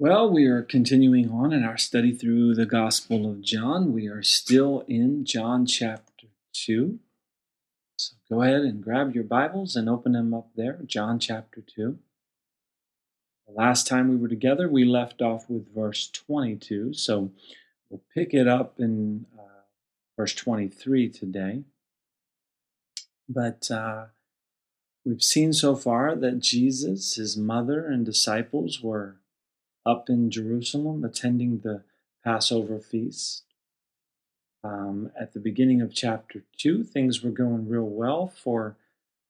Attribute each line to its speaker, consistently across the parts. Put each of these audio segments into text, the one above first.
Speaker 1: Well, we are continuing on in our study through the Gospel of John. We are still in John chapter 2. So go ahead and grab your Bibles and open them up there, John chapter 2. The last time we were together, we left off with verse 22. So we'll pick it up in uh, verse 23 today. But uh, we've seen so far that Jesus, his mother, and disciples were up in Jerusalem attending the Passover feast. Um, at the beginning of chapter 2, things were going real well for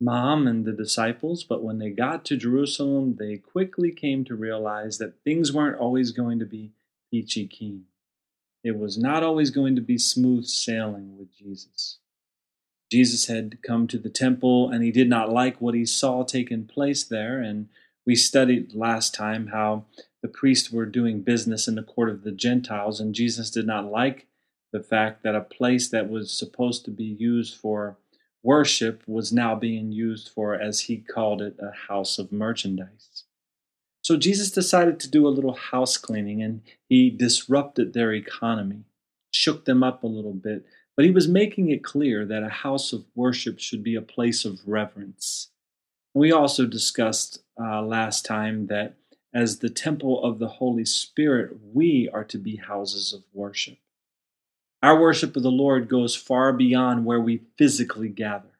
Speaker 1: mom and the disciples, but when they got to Jerusalem, they quickly came to realize that things weren't always going to be peachy keen. It was not always going to be smooth sailing with Jesus. Jesus had come to the temple and he did not like what he saw taking place there. And we studied last time how the priests were doing business in the court of the Gentiles, and Jesus did not like the fact that a place that was supposed to be used for worship was now being used for, as he called it, a house of merchandise. So Jesus decided to do a little house cleaning and he disrupted their economy, shook them up a little bit, but he was making it clear that a house of worship should be a place of reverence. We also discussed uh, last time that as the temple of the Holy Spirit, we are to be houses of worship. Our worship of the Lord goes far beyond where we physically gather.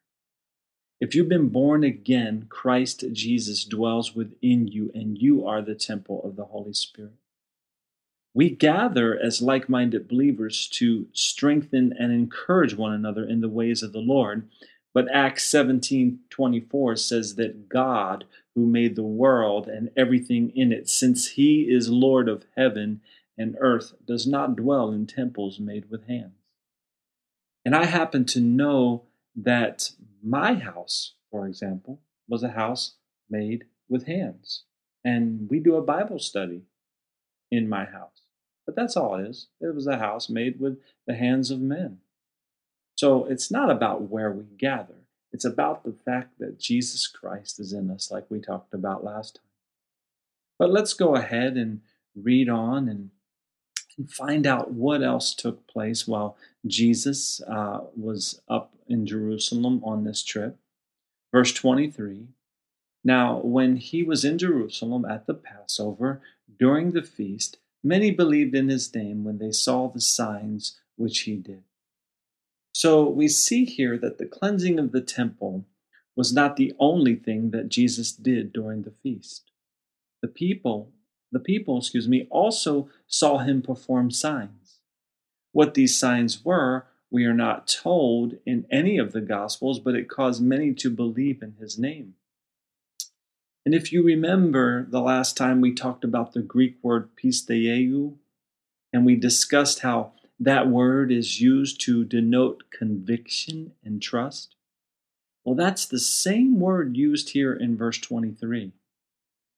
Speaker 1: If you've been born again, Christ Jesus dwells within you, and you are the temple of the Holy Spirit. We gather as like minded believers to strengthen and encourage one another in the ways of the Lord. But Acts 17 24 says that God, who made the world and everything in it, since he is Lord of heaven and earth, does not dwell in temples made with hands. And I happen to know that my house, for example, was a house made with hands. And we do a Bible study in my house. But that's all it is. It was a house made with the hands of men. So it's not about where we gather. It's about the fact that Jesus Christ is in us, like we talked about last time. But let's go ahead and read on and, and find out what else took place while Jesus uh, was up in Jerusalem on this trip. Verse 23 Now, when he was in Jerusalem at the Passover during the feast, many believed in his name when they saw the signs which he did. So we see here that the cleansing of the temple was not the only thing that Jesus did during the feast. The people, the people, excuse me, also saw him perform signs. What these signs were, we are not told in any of the gospels, but it caused many to believe in his name. And if you remember the last time we talked about the Greek word pisteuo, and we discussed how that word is used to denote conviction and trust? Well, that's the same word used here in verse 23.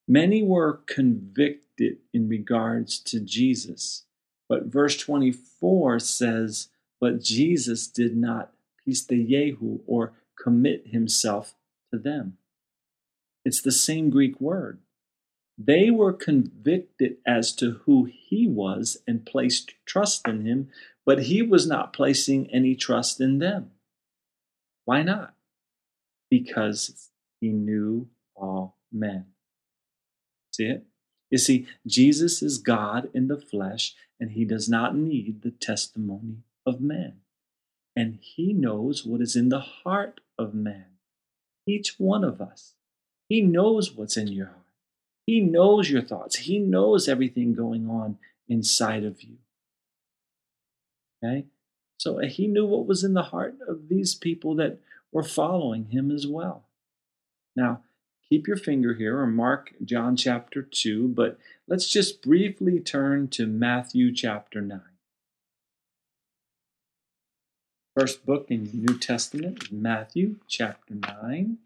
Speaker 1: Many were convicted in regards to Jesus, but verse 24 says, But Jesus did not pisteuo or commit himself to them. It's the same Greek word. They were convicted as to who he was and placed trust in him, but he was not placing any trust in them. Why not? Because he knew all men. See it? You see, Jesus is God in the flesh, and he does not need the testimony of man. And he knows what is in the heart of man, each one of us. He knows what's in your heart. He knows your thoughts. He knows everything going on inside of you. Okay? So uh, he knew what was in the heart of these people that were following him as well. Now, keep your finger here or mark John chapter 2, but let's just briefly turn to Matthew chapter 9. First book in the New Testament, Matthew chapter 9.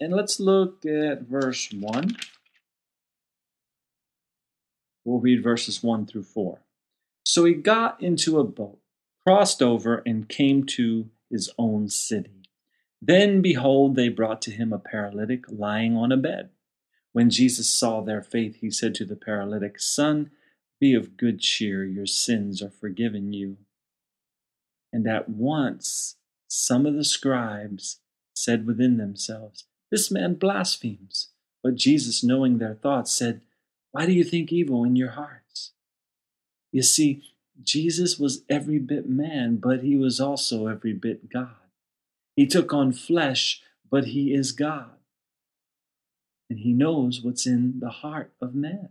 Speaker 1: And let's look at verse 1. We'll read verses 1 through 4. So he got into a boat, crossed over, and came to his own city. Then, behold, they brought to him a paralytic lying on a bed. When Jesus saw their faith, he said to the paralytic, Son, be of good cheer, your sins are forgiven you. And at once some of the scribes said within themselves, This man blasphemes. But Jesus, knowing their thoughts, said, Why do you think evil in your hearts? You see, Jesus was every bit man, but he was also every bit God. He took on flesh, but he is God. And he knows what's in the heart of man.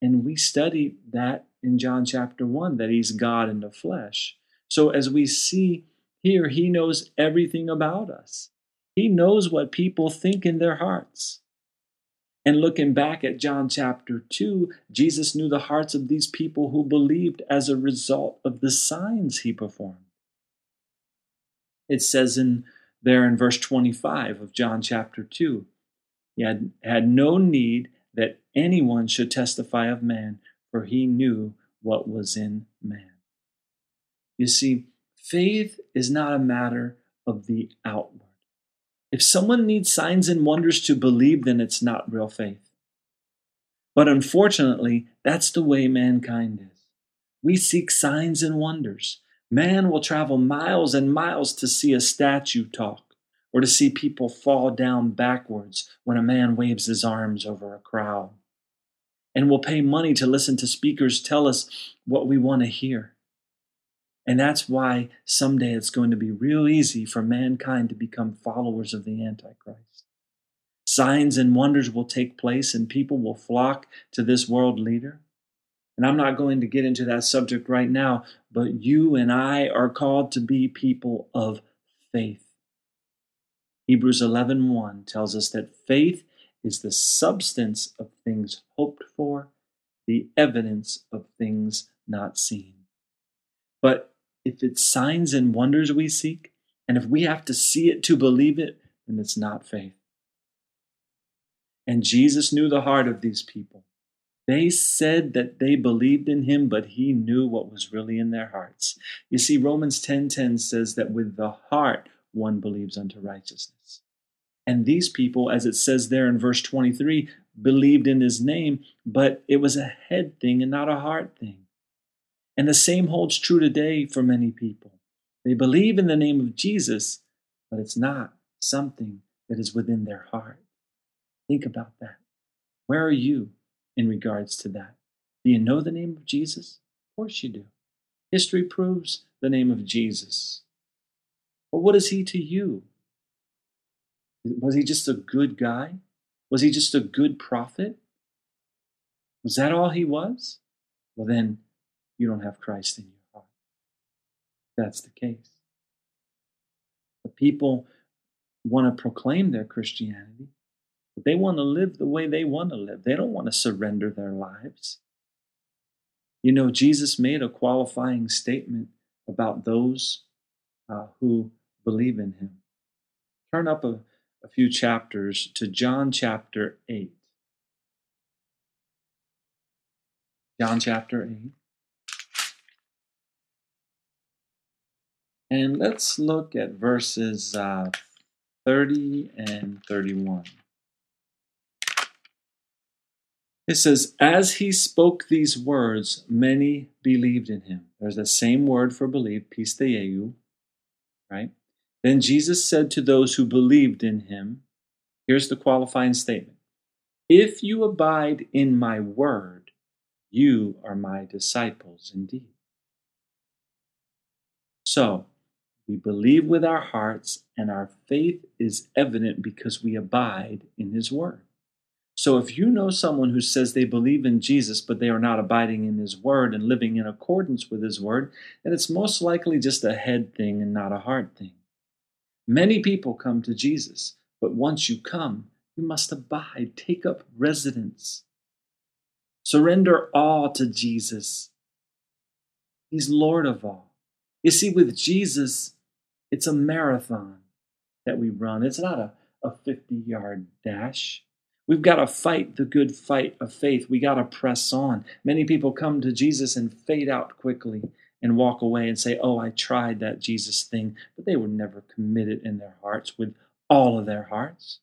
Speaker 1: And we study that in John chapter 1, that he's God in the flesh. So as we see here, he knows everything about us. He knows what people think in their hearts. And looking back at John chapter 2, Jesus knew the hearts of these people who believed as a result of the signs he performed. It says in there in verse 25 of John chapter 2, he had, had no need that anyone should testify of man, for he knew what was in man. You see, faith is not a matter of the outward. If someone needs signs and wonders to believe, then it's not real faith. But unfortunately, that's the way mankind is. We seek signs and wonders. Man will travel miles and miles to see a statue talk or to see people fall down backwards when a man waves his arms over a crowd. And will pay money to listen to speakers tell us what we want to hear. And that's why someday it's going to be real easy for mankind to become followers of the Antichrist. Signs and wonders will take place, and people will flock to this world leader. And I'm not going to get into that subject right now, but you and I are called to be people of faith. Hebrews 11:1 tells us that faith is the substance of things hoped for, the evidence of things not seen. But if it's signs and wonders we seek, and if we have to see it to believe it, then it's not faith. And Jesus knew the heart of these people. They said that they believed in him, but he knew what was really in their hearts. You see, Romans 10:10 says that with the heart one believes unto righteousness. And these people, as it says there in verse 23, believed in his name, but it was a head thing and not a heart thing. And the same holds true today for many people. They believe in the name of Jesus, but it's not something that is within their heart. Think about that. Where are you in regards to that? Do you know the name of Jesus? Of course you do. History proves the name of Jesus. But what is he to you? Was he just a good guy? Was he just a good prophet? Was that all he was? Well, then you don't have Christ in your heart. That's the case. The people want to proclaim their Christianity, but they want to live the way they want to live. They don't want to surrender their lives. You know, Jesus made a qualifying statement about those uh, who believe in him. Turn up a, a few chapters to John chapter 8. John chapter 8. And let's look at verses uh, 30 and 31. It says, As he spoke these words, many believed in him. There's the same word for believe, pisteuo, right? Then Jesus said to those who believed in him, here's the qualifying statement If you abide in my word, you are my disciples indeed. So, we believe with our hearts, and our faith is evident because we abide in His Word. So if you know someone who says they believe in Jesus, but they are not abiding in His Word and living in accordance with His Word, then it's most likely just a head thing and not a heart thing. Many people come to Jesus, but once you come, you must abide, take up residence. Surrender all to Jesus. He's Lord of all. You see, with Jesus, it's a marathon that we run. It's not a, a 50 yard dash. We've got to fight the good fight of faith. We got to press on. Many people come to Jesus and fade out quickly and walk away and say, Oh, I tried that Jesus thing, but they were never committed in their hearts with all of their hearts.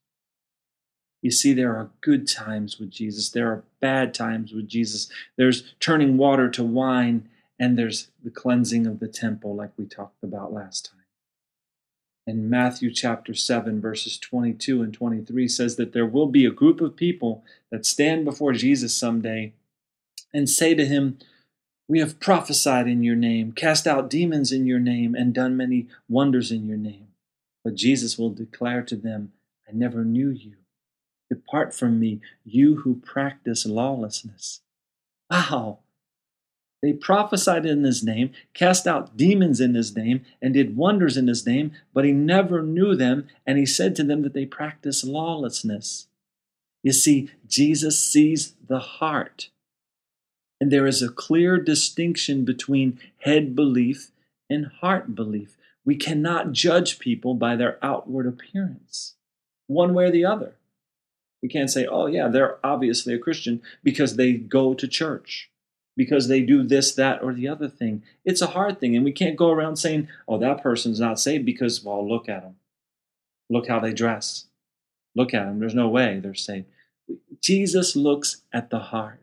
Speaker 1: You see, there are good times with Jesus, there are bad times with Jesus. There's turning water to wine, and there's the cleansing of the temple, like we talked about last time. And Matthew chapter 7, verses 22 and 23 says that there will be a group of people that stand before Jesus someday and say to him, We have prophesied in your name, cast out demons in your name, and done many wonders in your name. But Jesus will declare to them, I never knew you. Depart from me, you who practice lawlessness. Wow! They prophesied in his name, cast out demons in his name, and did wonders in his name, but he never knew them, and he said to them that they practice lawlessness. You see, Jesus sees the heart. And there is a clear distinction between head belief and heart belief. We cannot judge people by their outward appearance, one way or the other. We can't say, oh, yeah, they're obviously a Christian because they go to church, because they do this, that, or the other thing. It's a hard thing. And we can't go around saying, oh, that person's not saved because, well, look at them. Look how they dress. Look at them. There's no way they're saved. Jesus looks at the heart.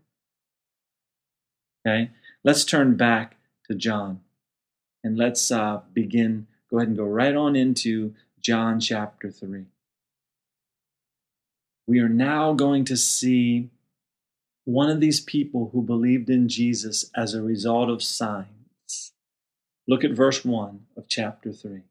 Speaker 1: Okay? Let's turn back to John and let's uh, begin. Go ahead and go right on into John chapter 3 we are now going to see one of these people who believed in Jesus as a result of signs. Look at verse 1 of chapter 3.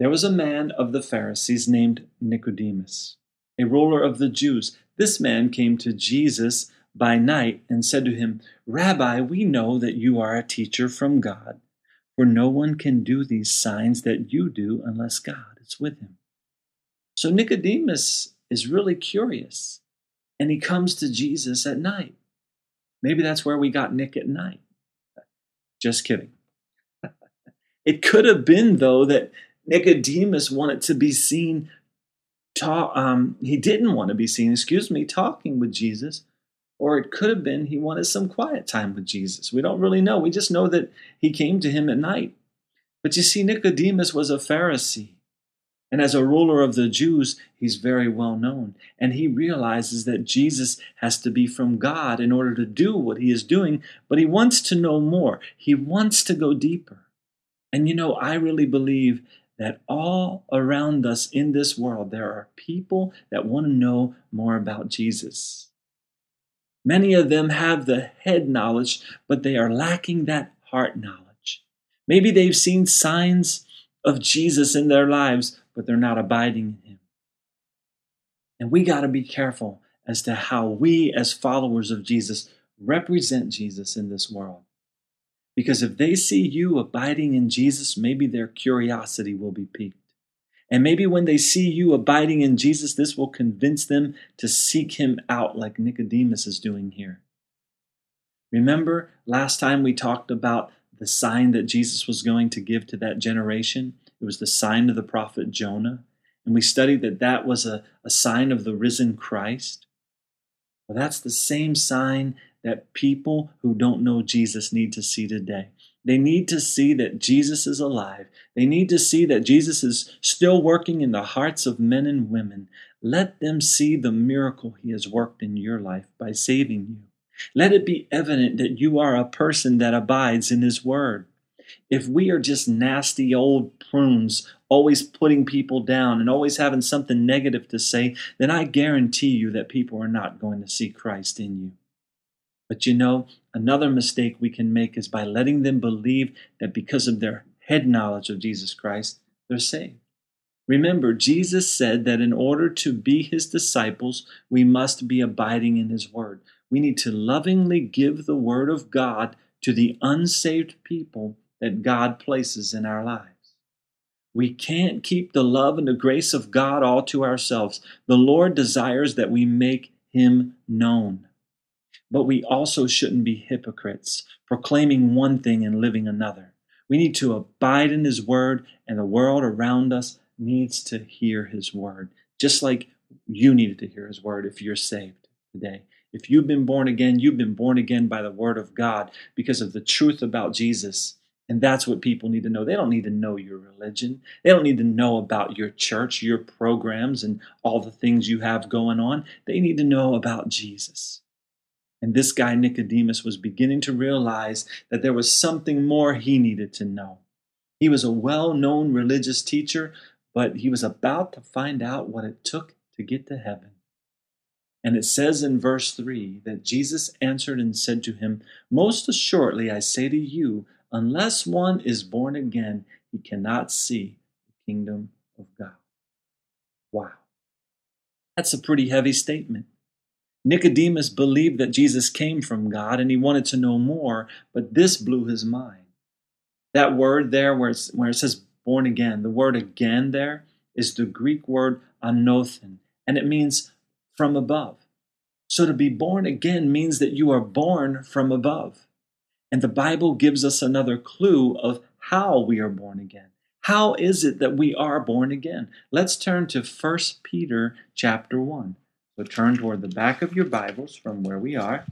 Speaker 1: There was a man of the Pharisees named Nicodemus, a ruler of the Jews. This man came to Jesus by night and said to him, Rabbi, we know that you are a teacher from God, for no one can do these signs that you do unless God is with him. So Nicodemus is really curious and he comes to Jesus at night. Maybe that's where we got Nick at night. Just kidding. it could have been, though, that Nicodemus wanted to be seen. Ta- um, he didn't want to be seen, excuse me, talking with Jesus. Or it could have been he wanted some quiet time with Jesus. We don't really know. We just know that he came to him at night. But you see, Nicodemus was a Pharisee. And as a ruler of the Jews, he's very well known. And he realizes that Jesus has to be from God in order to do what he is doing, but he wants to know more. He wants to go deeper. And you know, I really believe that all around us in this world, there are people that want to know more about Jesus. Many of them have the head knowledge, but they are lacking that heart knowledge. Maybe they've seen signs of Jesus in their lives, but they're not abiding in Him. And we got to be careful as to how we, as followers of Jesus, represent Jesus in this world. Because if they see you abiding in Jesus, maybe their curiosity will be piqued. And maybe when they see you abiding in Jesus, this will convince them to seek him out like Nicodemus is doing here. Remember last time we talked about the sign that Jesus was going to give to that generation? It was the sign of the prophet Jonah. And we studied that that was a, a sign of the risen Christ. Well, that's the same sign that people who don't know Jesus need to see today. They need to see that Jesus is alive. They need to see that Jesus is still working in the hearts of men and women. Let them see the miracle he has worked in your life by saving you. Let it be evident that you are a person that abides in his word. If we are just nasty old prunes, always putting people down and always having something negative to say, then I guarantee you that people are not going to see Christ in you. But you know, another mistake we can make is by letting them believe that because of their head knowledge of Jesus Christ, they're saved. Remember, Jesus said that in order to be his disciples, we must be abiding in his word. We need to lovingly give the word of God to the unsaved people that God places in our lives. We can't keep the love and the grace of God all to ourselves. The Lord desires that we make Him known. But we also shouldn't be hypocrites, proclaiming one thing and living another. We need to abide in His Word, and the world around us needs to hear His Word, just like you needed to hear His Word if you're saved today. If you've been born again, you've been born again by the Word of God because of the truth about Jesus And that's what people need to know. They don't need to know your religion. They don't need to know about your church, your programs, and all the things you have going on. They need to know about Jesus. And this guy, Nicodemus, was beginning to realize that there was something more he needed to know. He was a well known religious teacher, but he was about to find out what it took to get to heaven. And it says in verse 3 that Jesus answered and said to him, Most assuredly I say to you, unless one is born again, he cannot see the kingdom of God. Wow. That's a pretty heavy statement. Nicodemus believed that Jesus came from God and he wanted to know more, but this blew his mind. That word there, where, where it says born again, the word again there is the Greek word anothen, and it means from above. So to be born again means that you are born from above. And the Bible gives us another clue of how we are born again. How is it that we are born again? Let's turn to 1 Peter chapter 1. So turn toward the back of your Bibles from where we are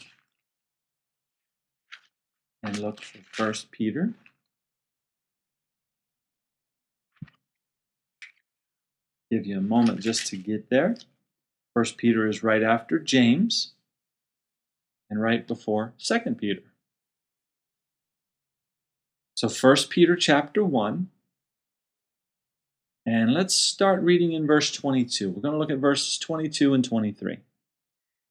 Speaker 1: and look for 1 Peter. Give you a moment just to get there. First Peter is right after James and right before Second Peter. So First Peter chapter 1 and let's start reading in verse 22. We're going to look at verses 22 and 23.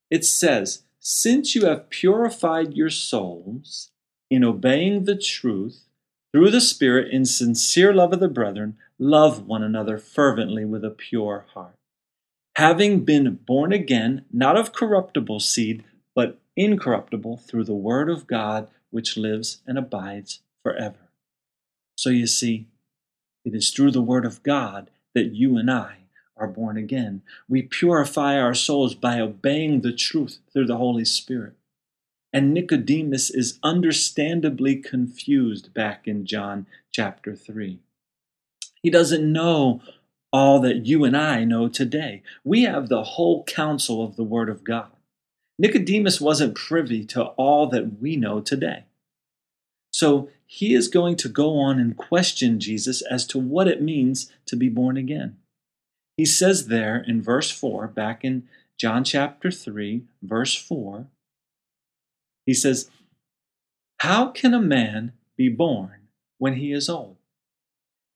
Speaker 1: It says, Since you have purified your souls in obeying the truth through the Spirit in sincere love of the brethren, love one another fervently with a pure heart having been born again, not of corruptible seed, but incorruptible through the word of God, which lives and abides forever. So you see, it is through the word of God that you and I are born again. We purify our souls by obeying the truth through the Holy Spirit. And Nicodemus is understandably confused back in John chapter 3. He doesn't know all that you and I know today. We have the whole counsel of the Word of God. Nicodemus wasn't privy to all that we know today. So he is going to go on and question Jesus as to what it means to be born again. He says there in verse 4, back in John chapter 3, verse 4, he says, How can a man be born when he is old?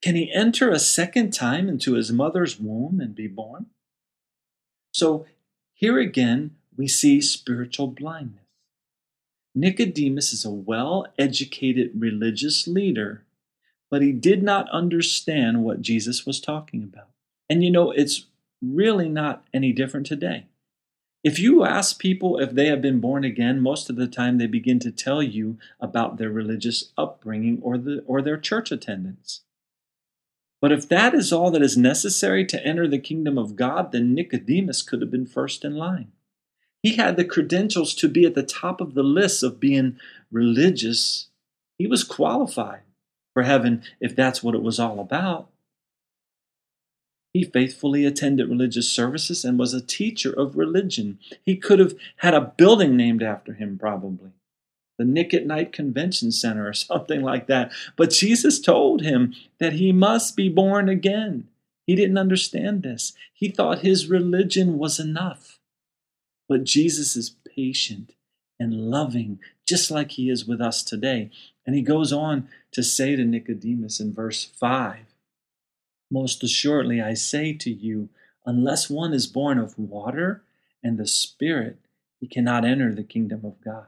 Speaker 1: Can he enter a second time into his mother's womb and be born? So here again, we see spiritual blindness. Nicodemus is a well educated religious leader, but he did not understand what Jesus was talking about. And you know, it's really not any different today. If you ask people if they have been born again, most of the time they begin to tell you about their religious upbringing or, the, or their church attendance. But if that is all that is necessary to enter the kingdom of God, then Nicodemus could have been first in line. He had the credentials to be at the top of the list of being religious. He was qualified for heaven if that's what it was all about. He faithfully attended religious services and was a teacher of religion. He could have had a building named after him, probably the Nick at Night Convention Center or something like that. But Jesus told him that he must be born again. He didn't understand this. He thought his religion was enough. But Jesus is patient and loving, just like he is with us today. And he goes on to say to Nicodemus in verse 5 Most assuredly, I say to you, unless one is born of water and the Spirit, he cannot enter the kingdom of God.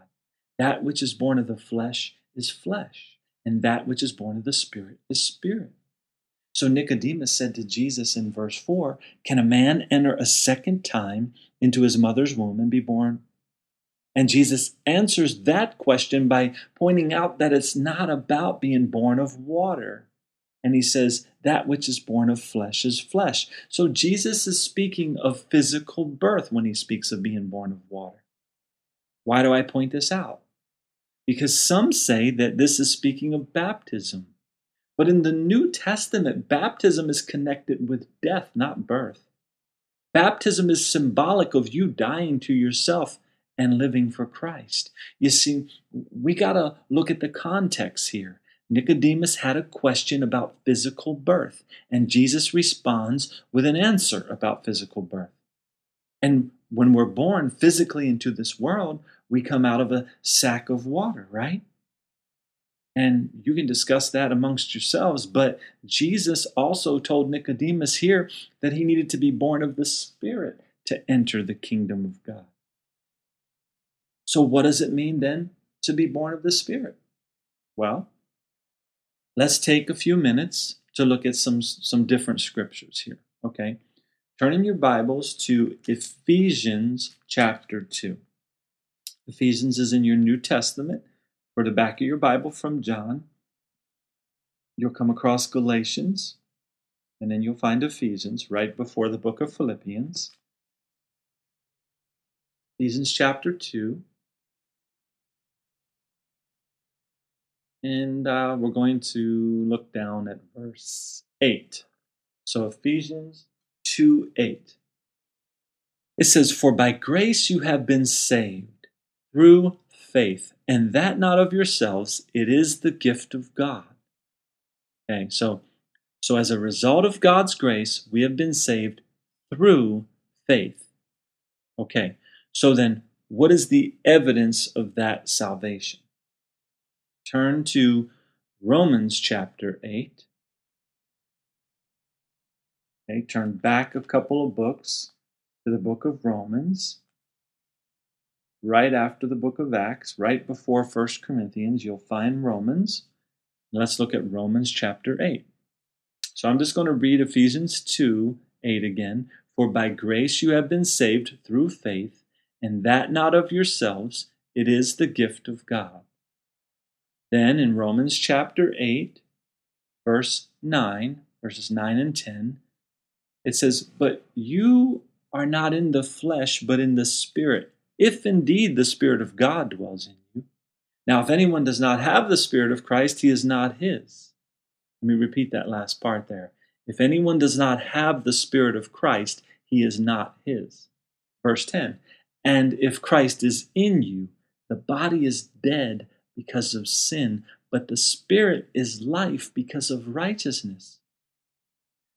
Speaker 1: That which is born of the flesh is flesh, and that which is born of the Spirit is spirit. So Nicodemus said to Jesus in verse 4 Can a man enter a second time into his mother's womb and be born? And Jesus answers that question by pointing out that it's not about being born of water. And he says, That which is born of flesh is flesh. So Jesus is speaking of physical birth when he speaks of being born of water. Why do I point this out? because some say that this is speaking of baptism. But in the New Testament, baptism is connected with death, not birth. Baptism is symbolic of you dying to yourself and living for Christ. You see, we got to look at the context here. Nicodemus had a question about physical birth, and Jesus responds with an answer about physical birth. And when we're born physically into this world, we come out of a sack of water, right? And you can discuss that amongst yourselves. But Jesus also told Nicodemus here that he needed to be born of the Spirit to enter the kingdom of God. So, what does it mean then to be born of the Spirit? Well, let's take a few minutes to look at some, some different scriptures here, okay? Turn in your Bibles to Ephesians chapter 2. Ephesians is in your New Testament or the back of your Bible from John, you'll come across Galatians, and then you'll find Ephesians right before the book of Philippians. Ephesians chapter 2. And uh, we're going to look down at verse 8. So Ephesians 2 8. It says, For by grace you have been saved through faith, and that not of yourselves, it is the gift of God. Okay, so so as a result of God's grace, we have been saved through faith. Okay, so then what is the evidence of that salvation? Turn to Romans chapter 8. Okay, turn back a couple of books to the book of Romans right after the book of Acts, right before First Corinthians, you'll find Romans. Let's look at Romans chapter 8. So I'm just going to read Ephesians 2 8 again. For by grace you have been saved through faith, and that not of yourselves, it is the gift of God. Then in Romans chapter 8, verse 9, verses 9 and 10, it says, But you are not in the flesh, but in the Spirit if indeed the Spirit of God dwells in you. Now, if anyone does not have the Spirit of Christ, he is not his. Let me repeat that last part there. If anyone does not have the Spirit of Christ, he is not his. Verse 10 And if Christ is in you, the body is dead because of sin, but the Spirit is life because of righteousness.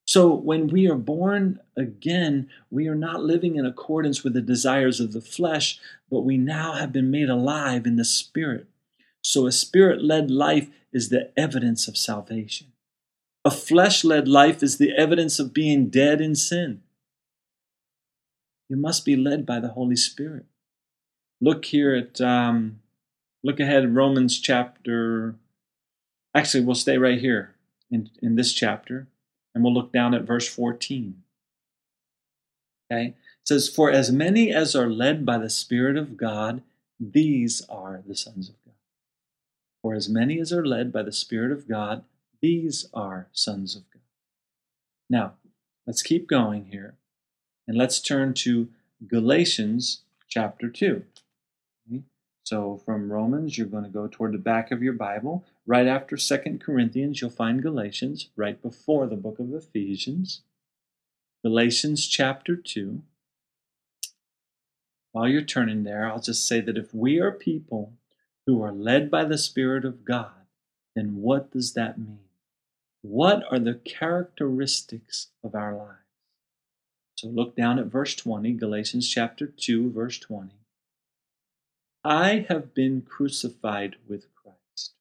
Speaker 1: So when we are born again, we are not living in accordance with the desires of the flesh, but we now have been made alive in the Spirit. So a spirit led life is the evidence of salvation. A flesh led life is the evidence of being dead in sin. You must be led by the Holy Spirit. Look here at, um, look ahead, Romans chapter. Actually, we'll stay right here in, in this chapter. And we'll look down at verse 14. Okay? It says, For as many as are led by the Spirit of God, these are the sons of God. For as many as are led by the Spirit of God, these are sons of God. Now, let's keep going here. And let's turn to Galatians chapter 2. So from Romans, you're going to go toward the back of your Bible. Right after Second Corinthians, you'll find Galatians, right before the book of Ephesians. Galatians chapter 2. While you're turning there, I'll just say that if we are people who are led by the Spirit of God, then what does that mean? What are the characteristics of our lives? So look down at verse 20, Galatians chapter 2, verse 20. I have been crucified with Christ.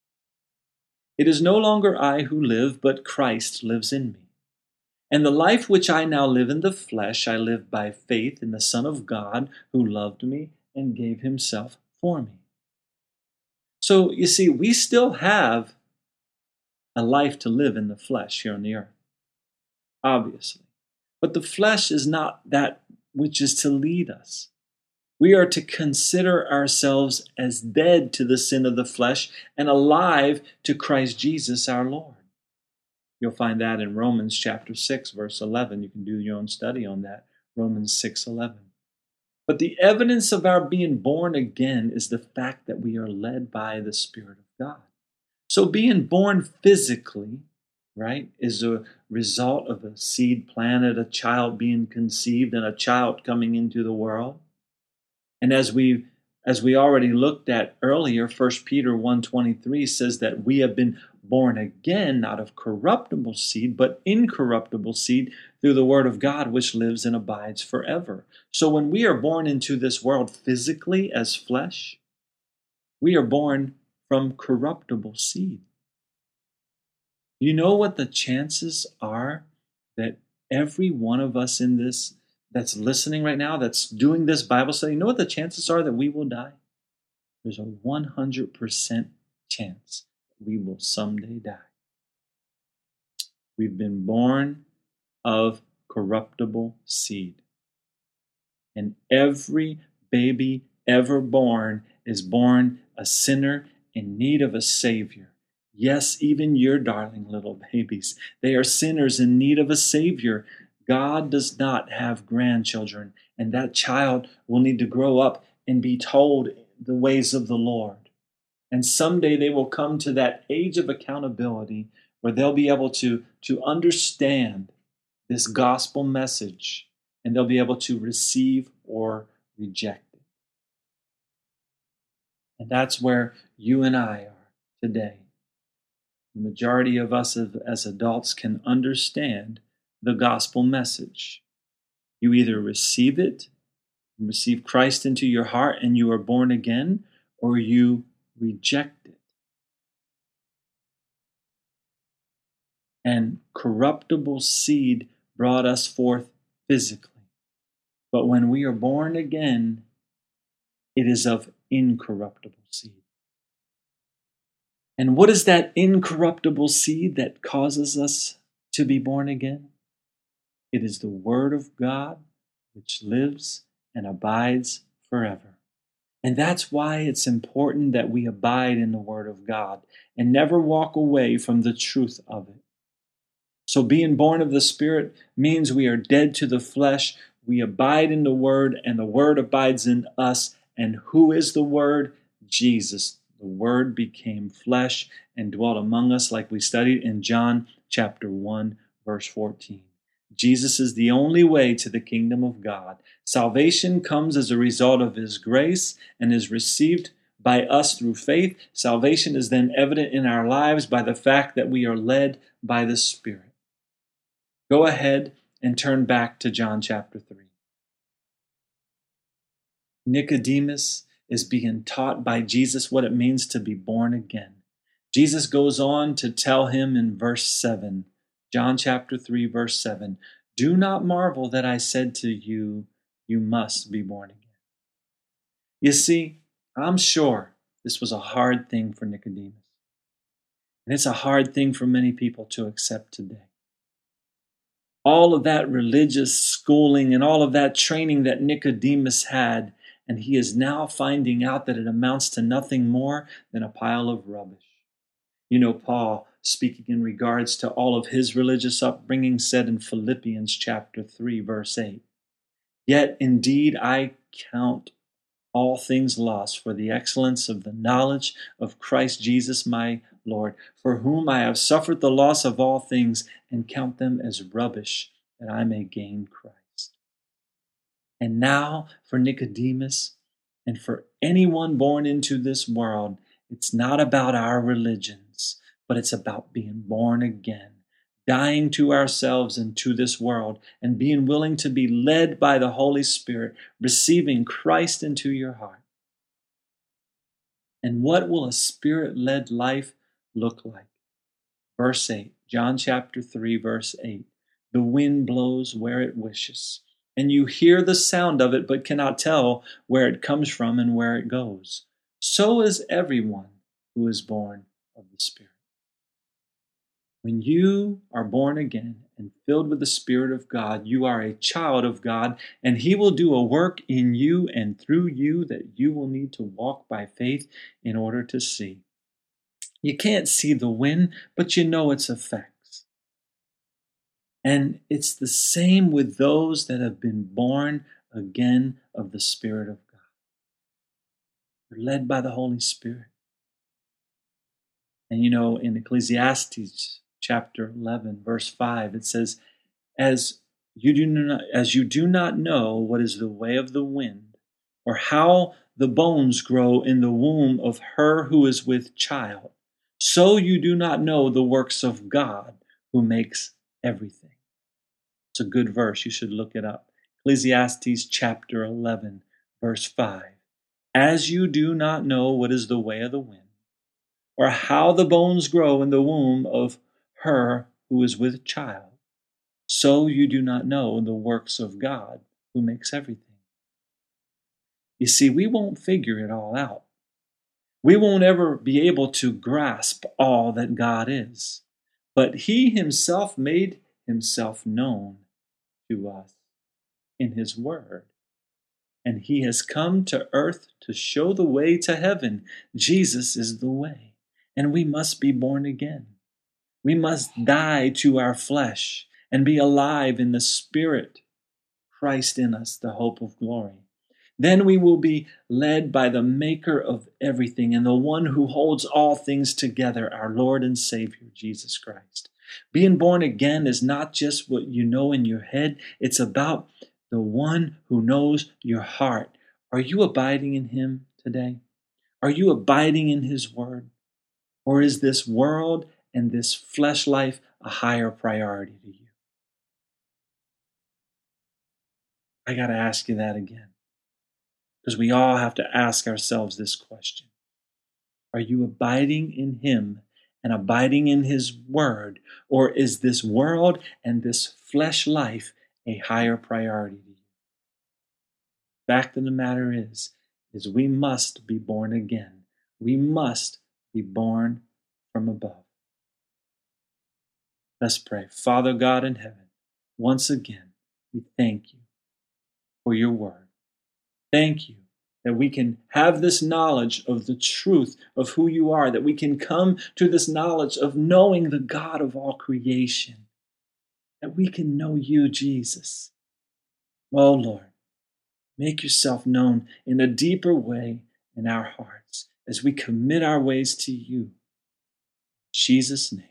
Speaker 1: It is no longer I who live, but Christ lives in me. And the life which I now live in the flesh, I live by faith in the Son of God who loved me and gave himself for me. So you see, we still have a life to live in the flesh here on the earth, obviously. But the flesh is not that which is to lead us we are to consider ourselves as dead to the sin of the flesh and alive to Christ Jesus our Lord. You'll find that in Romans chapter 6 verse 11. You can do your own study on that. Romans 6:11. But the evidence of our being born again is the fact that we are led by the Spirit of God. So being born physically, right, is a result of a seed planted, a child being conceived, and a child coming into the world. And as we as we already looked at earlier, 1 Peter 1:23 says that we have been born again not of corruptible seed, but incorruptible seed through the word of God which lives and abides forever. So when we are born into this world physically as flesh, we are born from corruptible seed. You know what the chances are that every one of us in this that's listening right now, that's doing this Bible study, you know what the chances are that we will die? There's a 100% chance we will someday die. We've been born of corruptible seed. And every baby ever born is born a sinner in need of a Savior. Yes, even your darling little babies. They are sinners in need of a Savior. God does not have grandchildren, and that child will need to grow up and be told the ways of the Lord. And someday they will come to that age of accountability where they'll be able to, to understand this gospel message and they'll be able to receive or reject it. And that's where you and I are today. The majority of us as adults can understand the gospel message. You either receive it, receive Christ into your heart, and you are born again, or you reject it. And corruptible seed brought us forth physically. But when we are born again, it is of incorruptible seed. And what is that incorruptible seed that causes us to be born again? It is the Word of God which lives and abides forever. And that's why it's important that we abide in the Word of God and never walk away from the truth of it. So, being born of the Spirit means we are dead to the flesh. We abide in the Word, and the Word abides in us. And who is the Word? Jesus. The Word became flesh and dwelt among us, like we studied in John chapter 1, verse 14. Jesus is the only way to the kingdom of God. Salvation comes as a result of His grace and is received by us through faith. Salvation is then evident in our lives by the fact that we are led by the Spirit. Go ahead and turn back to John chapter 3. Nicodemus is being taught by Jesus what it means to be born again. Jesus goes on to tell him in verse 7 John chapter 3, verse 7 Do not marvel that I said to you, You must be born again. You see, I'm sure this was a hard thing for Nicodemus. And it's a hard thing for many people to accept today. All of that religious schooling and all of that training that Nicodemus had, and he is now finding out that it amounts to nothing more than a pile of rubbish. You know, Paul speaking in regards to all of his religious upbringing, said in Philippians chapter 3, verse 8 Yet indeed I count all things lost for the excellence of the knowledge of Christ Jesus my Lord, for whom I have suffered the loss of all things, and count them as rubbish, that I may gain Christ. And now for Nicodemus, and for anyone born into this world, it's not about our religion but it's about being born again, dying to ourselves and to this world, and being willing to be led by the Holy Spirit, receiving Christ into your heart. And what will a spirit led life look like? Verse 8, John chapter 3, verse 8. The wind blows where it wishes, and you hear the sound of it, but cannot tell where it comes from and where it goes. So is everyone who is born of the Spirit. When you are born again and filled with the Spirit of God, you are a child of God, and He will do a work in you and through you that you will need to walk by faith in order to see. You can't see the wind, but you know its effects. And it's the same with those that have been born again of the Spirit of God. They're led by the Holy Spirit. And you know, in Ecclesiastes chapter 11 verse 5 it says as you do not as you do not know what is the way of the wind or how the bones grow in the womb of her who is with child, so you do not know the works of God who makes everything. It's a good verse. You should look it up. Ecclesiastes chapter 11, verse 5. As you do not know what is the way of the wind, or how the bones grow in the womb of her who is with child, so you do not know the works of God who makes everything. You see, we won't figure it all out. We won't ever be able to grasp all that God is. But He Himself made Himself known to us in His Word. And He has come to earth to show the way to heaven. Jesus is the way. And we must be born again. We must die to our flesh and be alive in the Spirit. Christ in us, the hope of glory. Then we will be led by the Maker of everything and the one who holds all things together, our Lord and Savior, Jesus Christ. Being born again is not just what you know in your head, it's about the one who knows your heart. Are you abiding in Him today? Are you abiding in His Word? Or is this world and this flesh life a higher priority to you? I got to ask you that again. Because we all have to ask ourselves this question Are you abiding in Him and abiding in His Word? Or is this world and this flesh life a higher priority to you? Fact of the matter is, is we must be born again. We must be born from above. Let's pray. Father God in heaven, once again, we thank you for your word. Thank you that we can have this knowledge of the truth of who you are, that we can come to this knowledge of knowing the God of all creation, that we can know you, Jesus. Oh Lord, make yourself known in a deeper way in our hearts as we commit our ways to you. In Jesus' name.